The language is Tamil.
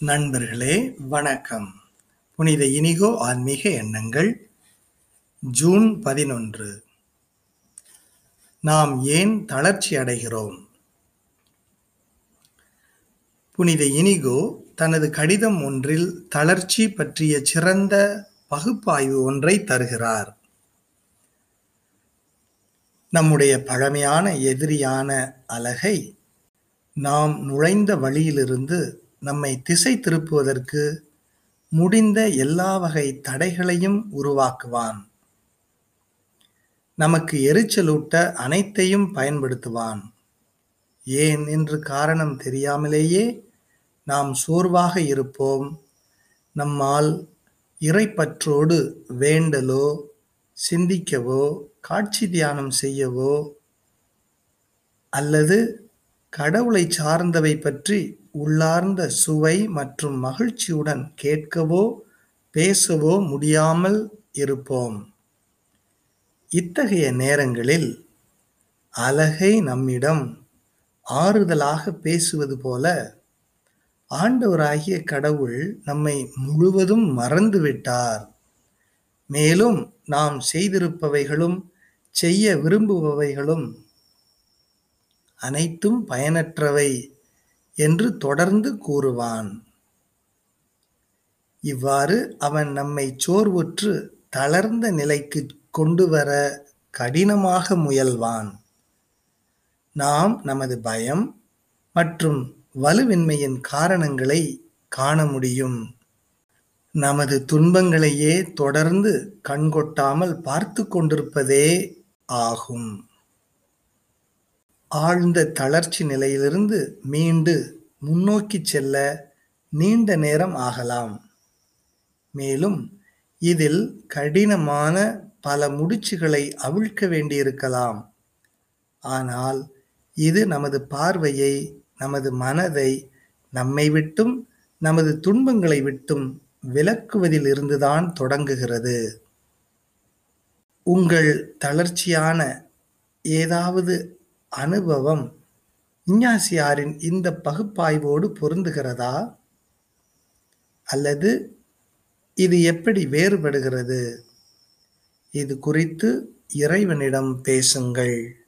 நண்பர்களே வணக்கம். புனித இனிகோ ஆன்மீக எண்ணங்கள் ஜூன் பதினொன்று. நாம் ஏன் தளர்ச்சி அடைகிறோம்? புனித இனிகோ தனது கடிதம் ஒன்றில் தளர்ச்சி பற்றிய சிறந்த பகுப்பாய்வு ஒன்றை தருகிறார். நம்முடைய பழமையான எதிரியான அலகை நாம் நுழைந்த வழியிலிருந்து நம்மை திசை திருப்புவதற்கு முடிந்த எல்லா வகை தடைகளையும் உருவாக்குவான். நமக்கு எரிச்சலூட்ட அனைத்தையும் பயன்படுத்துவான். ஏன் என்று காரணம் தெரியாமலேயே நாம் சோர்வாக இருப்போம். நம்மால் இறைப்பற்றோடு வேண்டலோ சிந்திக்கவோ காட்சி தியானம் செய்யவோ அல்லது கடவுளை சார்ந்தவை பற்றி உள்ளார்ந்த சுவை மற்றும் மகிழ்ச்சியுடன் கேட்கவோ பேசவோ முடியாமல் இருப்போம். இத்தகைய நேரங்களில் அழகை நம்மிடம் ஆறுதலாக பேசுவது போல ஆண்டவராகிய கடவுள் நம்மை முழுவதும் மறந்துவிட்டார். மேலும் நாம் செய்திருப்பவைகளும் செய்ய விரும்புபவைகளும் அனைத்தும் பயனற்றவை. என்று தொடர்ந்து கூறுவான். இவ்வாறு அவன் நம்மை சோர்வுற்று தளர்ந்த நிலைக்கு கொண்டு வர கடினமாக முயல்வான். நாம் நமது பயம் மற்றும் வலுவின்மையின் காரணங்களை காண முடியும். நமது துன்பங்களையே தொடர்ந்து கண்கொட்டாமல் பார்த்து கொண்டிருப்பதே ஆகும். ஆழ்ந்த தளர்ச்சி நிலையிலிருந்து மீண்டு முன்னோக்கி செல்ல நீண்ட நேரம் ஆகலாம். மேலும் இதில் கடினமான பல முடிச்சுகளை அவிழ்க்க வேண்டியிருக்கலாம். ஆனால் இது நமது பார்வையை நமது மனதை நம்மை விட்டும் நமது துன்பங்களை விட்டும் விலக்குவதில் இருந்துதான் தொடங்குகிறது. உங்கள் தளர்ச்சியான ஏதாவது அனுபவம். இஞ்ஞாசியாரின் இந்த பகுப்பாய்வோடு பொருந்துகிறதா? அல்லது இது எப்படி வேறுபடுகிறது? இது குறித்து இறைவனிடம் பேசுங்கள்.